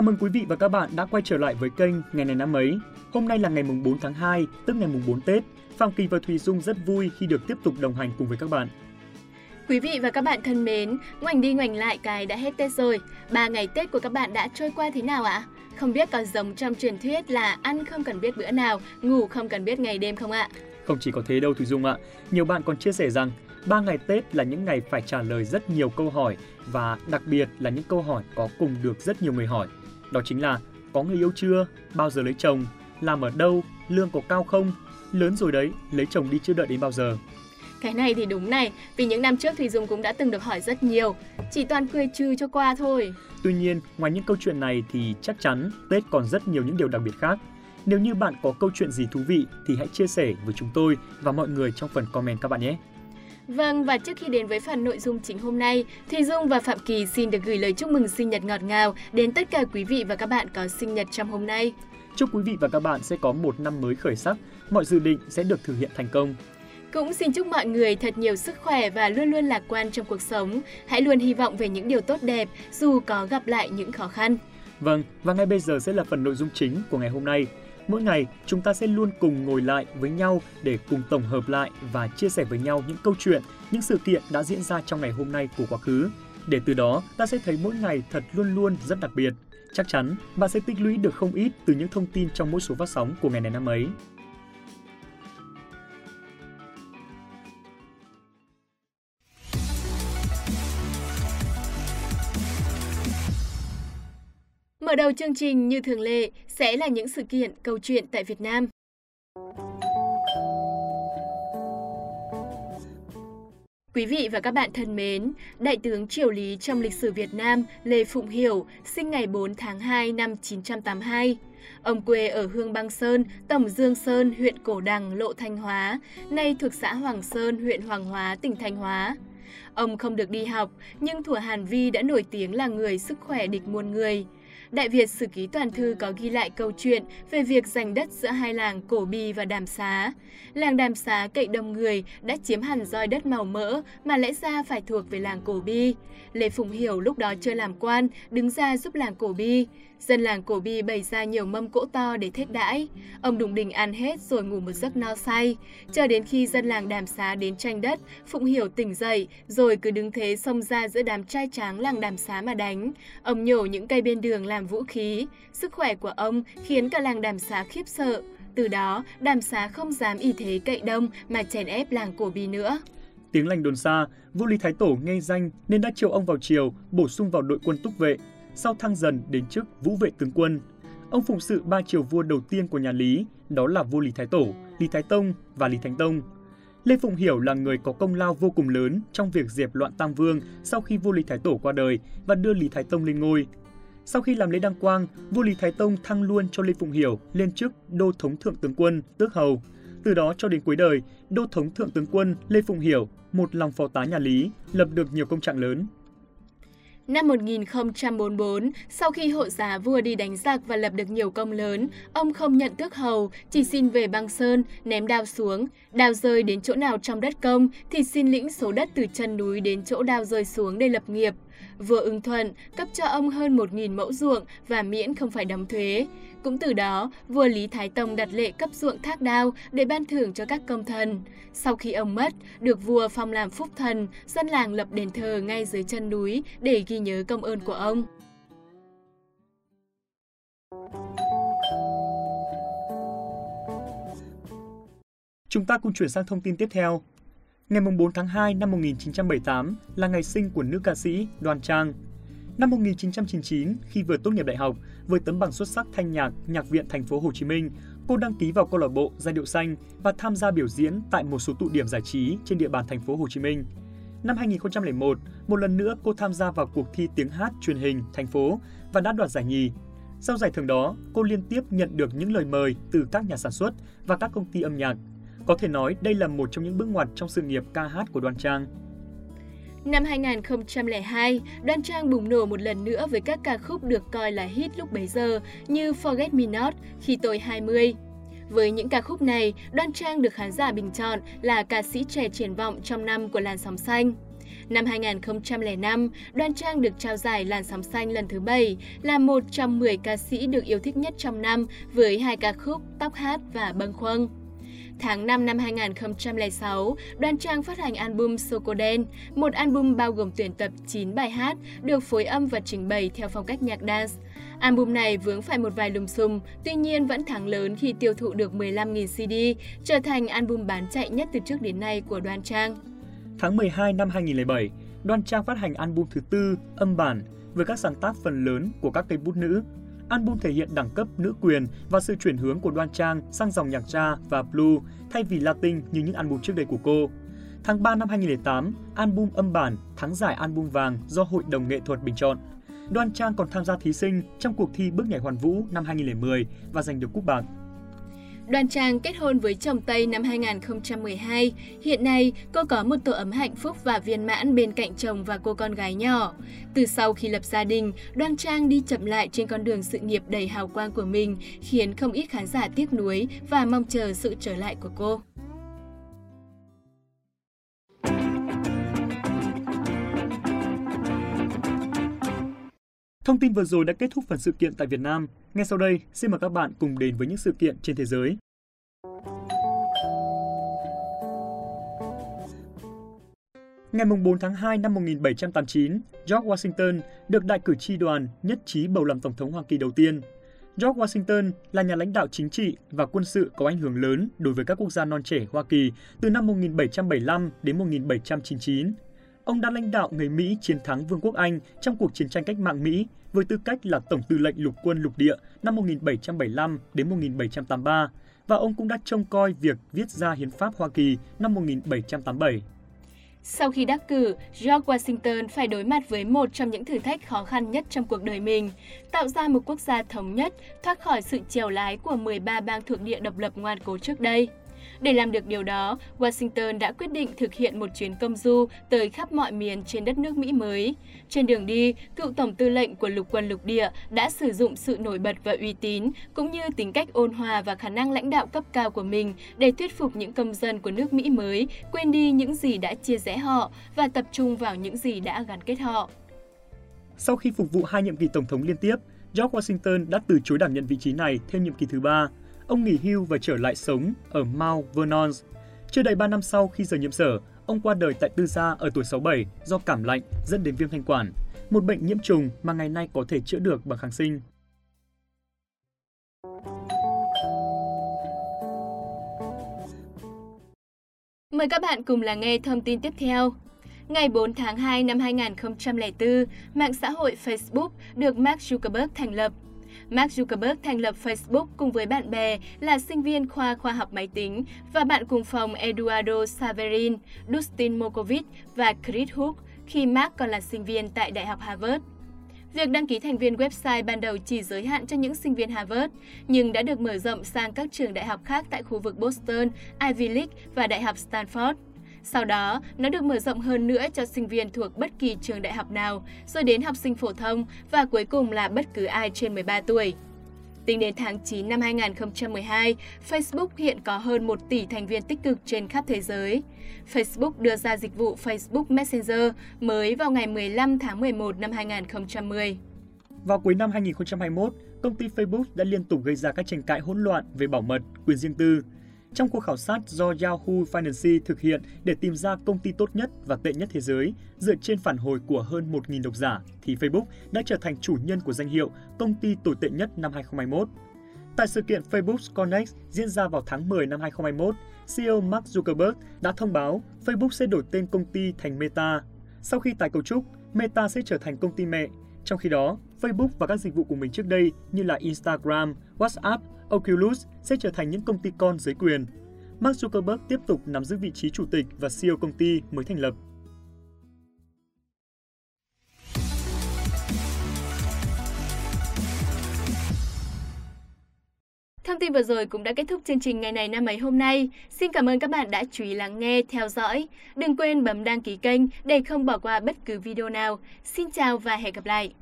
Chào mừng quý vị và các bạn đã quay trở lại với kênh Ngày này năm ấy. Hôm nay là ngày mùng 4 tháng 2, tức ngày mùng 4 Tết. Phạm Kỳ và Thùy Dung rất vui khi được tiếp tục đồng hành cùng với các bạn. Quý vị và các bạn thân mến, ngoảnh đi ngoảnh lại cái đã hết Tết rồi. Ba ngày Tết của các bạn đã trôi qua thế nào ạ? Không biết có giống trong truyền thuyết là ăn không cần biết bữa nào, ngủ không cần biết ngày đêm không ạ? Không chỉ có thế đâu Thùy Dung ạ, nhiều bạn còn chia sẻ rằng ba ngày Tết là những ngày phải trả lời rất nhiều câu hỏi và đặc biệt là những câu hỏi có cùng được rất nhiều người hỏi. Đó chính là có người yêu chưa, bao giờ lấy chồng, làm ở đâu, lương có cao không, lớn rồi đấy, lấy chồng đi chưa đợi đến bao giờ. Cái này thì đúng này, vì những năm trước Thùy Dung cũng đã từng được hỏi rất nhiều, chỉ toàn cười trừ cho qua thôi. Tuy nhiên, ngoài những câu chuyện này thì chắc chắn Tết còn rất nhiều những điều đặc biệt khác. Nếu như bạn có câu chuyện gì thú vị thì hãy chia sẻ với chúng tôi và mọi người trong phần comment các bạn nhé. Vâng, và trước khi đến với phần nội dung chính hôm nay, Thùy Dung và Phạm Kỳ xin được gửi lời chúc mừng sinh nhật ngọt ngào đến tất cả quý vị và các bạn có sinh nhật trong hôm nay. Chúc quý vị và các bạn sẽ có một năm mới khởi sắc, mọi dự định sẽ được thực hiện thành công. Cũng xin chúc mọi người thật nhiều sức khỏe và luôn luôn lạc quan trong cuộc sống. Hãy luôn hy vọng về những điều tốt đẹp dù có gặp lại những khó khăn. Vâng, và ngay bây giờ sẽ là phần nội dung chính của ngày hôm nay. Mỗi ngày, chúng ta sẽ luôn cùng ngồi lại với nhau để cùng tổng hợp lại và chia sẻ với nhau những câu chuyện, những sự kiện đã diễn ra trong ngày hôm nay của quá khứ. Để từ đó, ta sẽ thấy mỗi ngày thật luôn luôn rất đặc biệt. Chắc chắn, bạn sẽ tích lũy được không ít từ những thông tin trong mỗi số phát sóng của ngày này năm ấy. Mở đầu chương trình như thường lệ sẽ là những sự kiện, câu chuyện tại Việt Nam. Quý vị và các bạn thân mến, Đại tướng triều lý trong lịch sử Việt Nam Lê Phụng Hiểu sinh ngày 4 tháng 2 năm 982. Ông quê ở Hương Băng Sơn, Tổng Dương Sơn, huyện Cổ Đằng, Lộ Thanh Hóa, nay thuộc xã Hoàng Sơn, huyện Hoàng Hóa, tỉnh Thanh Hóa. Ông không được đi học, nhưng thủa Hàn Vi đã nổi tiếng là người sức khỏe địch muôn người. Đại Việt Sử Ký Toàn Thư có ghi lại câu chuyện về việc giành đất giữa hai làng Cổ Bi và Đàm Xá. Làng Đàm Xá cậy đông người đã chiếm hẳn roi đất màu mỡ mà lẽ ra phải thuộc về làng Cổ Bi. Lê Phùng Hiểu lúc đó chưa làm quan, đứng ra giúp làng Cổ Bi. Dân làng Cổ Bi bày ra nhiều mâm cỗ to để thết đãi. Ông Đùng Đình ăn hết rồi ngủ một giấc no say. Chờ đến khi dân làng Đàm Xá đến tranh đất, Phụng Hiểu tỉnh dậy, rồi cứ đứng thế xông ra giữa đám trai tráng làng Đàm Xá mà đánh. Ông nhổ những cây bên đường làm vũ khí. Sức khỏe của ông khiến cả làng Đàm Xá khiếp sợ. Từ đó, Đàm Xá không dám y thế cậy đông mà chèn ép làng Cổ Bi nữa. Tiếng lành đồn xa, vua Lý Thái Tổ nghe danh nên đã triệu ông vào triều, bổ sung vào đội quân túc vệ, sau thăng dần đến chức vũ vệ tướng quân. Ông phụng sự ba triều vua đầu tiên của nhà Lý, đó là vua Lý Thái Tổ, Lý Thái Tông và Lý Thánh Tông. Lê Phụng Hiểu là người có công lao vô cùng lớn trong việc diệt loạn Tam Vương sau khi vua Lý Thái Tổ qua đời và đưa Lý Thái Tông lên ngôi. Sau khi làm lễ đăng quang, vua Lý Thái Tông thăng luôn cho Lê Phụng Hiểu lên chức đô thống thượng tướng quân, tước hầu. Từ đó cho đến cuối đời, đô thống thượng tướng quân Lê Phụng Hiểu, một lòng phó tá nhà Lý, lập được nhiều công trạng lớn. Năm 1044, sau khi hộ giá vua đi đánh giặc và lập được nhiều công lớn, ông không nhận tước hầu, chỉ xin về băng sơn, ném đao xuống. Đao rơi đến chỗ nào trong đất công thì xin lĩnh số đất từ chân núi đến chỗ đao rơi xuống để lập nghiệp. Vua ưng thuận cấp cho ông hơn 1.000 mẫu ruộng và miễn không phải đóng thuế. Cũng từ đó, vua Lý Thái Tông đặt lệ cấp ruộng thác đao để ban thưởng cho các công thần. Sau khi ông mất, được vua phong làm phúc thần, dân làng lập đền thờ ngay dưới chân núi để ghi nhớ công ơn của ông. Chúng ta cùng chuyển sang thông tin tiếp theo. Ngày 4 tháng 2 năm 1978 là ngày sinh của nữ ca sĩ Đoan Trang. Năm 1999, khi vừa tốt nghiệp đại học, với tấm bằng xuất sắc thanh nhạc Nhạc viện Thành phố Hồ Chí Minh, cô đăng ký vào câu lạc bộ Giai điệu xanh và tham gia biểu diễn tại một số tụ điểm giải trí trên địa bàn thành phố Hồ Chí Minh. Năm 2001, một lần nữa cô tham gia vào cuộc thi tiếng hát truyền hình thành phố và đã đoạt giải nhì. Sau giải thưởng đó, cô liên tiếp nhận được những lời mời từ các nhà sản xuất và các công ty âm nhạc. Có thể nói đây là một trong những bước ngoặt trong sự nghiệp ca hát của Đoan Trang. Năm 2002, Đoan Trang bùng nổ một lần nữa với các ca khúc được coi là hit lúc bấy giờ như Forget Me Not, Khi tôi 20. Với những ca khúc này, Đoan Trang được khán giả bình chọn là ca sĩ trẻ triển vọng trong năm của làn sóng xanh. Năm 2005, Đoan Trang được trao giải Làn sóng xanh lần thứ 7, là một trong 10 ca sĩ được yêu thích nhất trong năm với hai ca khúc Tóc hát và Bâng khuâng. Tháng 5 năm 2006, Đoan Trang phát hành album Soko Đen, một album bao gồm tuyển tập 9 bài hát được phối âm và trình bày theo phong cách nhạc dance. Album này vướng phải một vài lùm xùm, tuy nhiên vẫn thắng lớn khi tiêu thụ được 15.000 CD, trở thành album bán chạy nhất từ trước đến nay của Đoan Trang. Tháng 12 năm 2007, Đoan Trang phát hành album thứ tư, âm bản, với các sáng tác phần lớn của các cây bút nữ. Album thể hiện đẳng cấp nữ quyền và sự chuyển hướng của Đoan Trang sang dòng nhạc cha và blue thay vì Latin như những album trước đây của cô. Tháng 3 năm 2008, album âm bản thắng giải album vàng do Hội đồng nghệ thuật bình chọn. Đoan Trang còn tham gia thí sinh trong cuộc thi bước nhảy hoàn vũ năm 2010 và giành được cúp bạc. Đoan Trang kết hôn với chồng Tây năm 2012. Hiện nay, cô có một tổ ấm hạnh phúc và viên mãn bên cạnh chồng và cô con gái nhỏ. Từ sau khi lập gia đình, Đoan Trang đi chậm lại trên con đường sự nghiệp đầy hào quang của mình, khiến không ít khán giả tiếc nuối và mong chờ sự trở lại của cô. Thông tin vừa rồi đã kết thúc phần sự kiện tại Việt Nam. Ngay sau đây, xin mời các bạn cùng đến với những sự kiện trên thế giới. Ngày 4 tháng 2 năm 1789, George Washington được đại cử tri đoàn nhất trí bầu làm Tổng thống Hoa Kỳ đầu tiên. George Washington là nhà lãnh đạo chính trị và quân sự có ảnh hưởng lớn đối với các quốc gia non trẻ Hoa Kỳ từ năm 1775 đến 1799 Ông đã lãnh đạo người Mỹ chiến thắng Vương quốc Anh trong cuộc chiến tranh cách mạng Mỹ với tư cách là Tổng tư lệnh lục quân lục địa năm 1775 đến 1783 và ông cũng đã trông coi việc viết ra hiến pháp Hoa Kỳ năm 1787. Sau khi đắc cử, George Washington phải đối mặt với một trong những thử thách khó khăn nhất trong cuộc đời mình, tạo ra một quốc gia thống nhất, thoát khỏi sự trèo lái của 13 bang thuộc địa độc lập ngoan cố trước đây. Để làm được điều đó, Washington đã quyết định thực hiện một chuyến công du tới khắp mọi miền trên đất nước Mỹ mới. Trên đường đi, cựu tổng tư lệnh của lục quân lục địa đã sử dụng sự nổi bật và uy tín, cũng như tính cách ôn hòa và khả năng lãnh đạo cấp cao của mình để thuyết phục những công dân của nước Mỹ mới quên đi những gì đã chia rẽ họ và tập trung vào những gì đã gắn kết họ. Sau khi phục vụ hai nhiệm kỳ tổng thống liên tiếp, George Washington đã từ chối đảm nhận vị trí này thêm nhiệm kỳ thứ ba ông nghỉ hưu và trở lại sống ở Mount Vernon. Chưa đầy 3 năm sau khi rời nhiệm sở, ông qua đời tại tư gia ở tuổi 67 do cảm lạnh dẫn đến viêm thanh quản, một bệnh nhiễm trùng mà ngày nay có thể chữa được bằng kháng sinh. Mời các bạn cùng lắng nghe thông tin tiếp theo. Ngày 4 tháng 2 năm 2004, mạng xã hội Facebook được Mark Zuckerberg thành lập Mark Zuckerberg thành lập Facebook cùng với bạn bè là sinh viên khoa khoa học máy tính và bạn cùng phòng Eduardo Saverin, Dustin Mokovic và Chris Hook khi Mark còn là sinh viên tại Đại học Harvard. Việc đăng ký thành viên website ban đầu chỉ giới hạn cho những sinh viên Harvard, nhưng đã được mở rộng sang các trường đại học khác tại khu vực Boston, Ivy League và Đại học Stanford. Sau đó, nó được mở rộng hơn nữa cho sinh viên thuộc bất kỳ trường đại học nào, rồi đến học sinh phổ thông và cuối cùng là bất cứ ai trên 13 tuổi. Tính đến tháng 9 năm 2012, Facebook hiện có hơn 1 tỷ thành viên tích cực trên khắp thế giới. Facebook đưa ra dịch vụ Facebook Messenger mới vào ngày 15 tháng 11 năm 2010. Vào cuối năm 2021, công ty Facebook đã liên tục gây ra các tranh cãi hỗn loạn về bảo mật, quyền riêng tư, trong cuộc khảo sát do Yahoo Finance thực hiện để tìm ra công ty tốt nhất và tệ nhất thế giới, dựa trên phản hồi của hơn 1.000 độc giả, thì Facebook đã trở thành chủ nhân của danh hiệu công ty tồi tệ nhất năm 2021. Tại sự kiện Facebook Connect diễn ra vào tháng 10 năm 2021, CEO Mark Zuckerberg đã thông báo Facebook sẽ đổi tên công ty thành Meta. Sau khi tái cấu trúc, Meta sẽ trở thành công ty mẹ. Trong khi đó, Facebook và các dịch vụ của mình trước đây như là Instagram, WhatsApp Oculus sẽ trở thành những công ty con dưới quyền. Mark Zuckerberg tiếp tục nắm giữ vị trí chủ tịch và CEO công ty mới thành lập. Thông tin vừa rồi cũng đã kết thúc chương trình ngày này năm ấy hôm nay. Xin cảm ơn các bạn đã chú ý lắng nghe, theo dõi. Đừng quên bấm đăng ký kênh để không bỏ qua bất cứ video nào. Xin chào và hẹn gặp lại!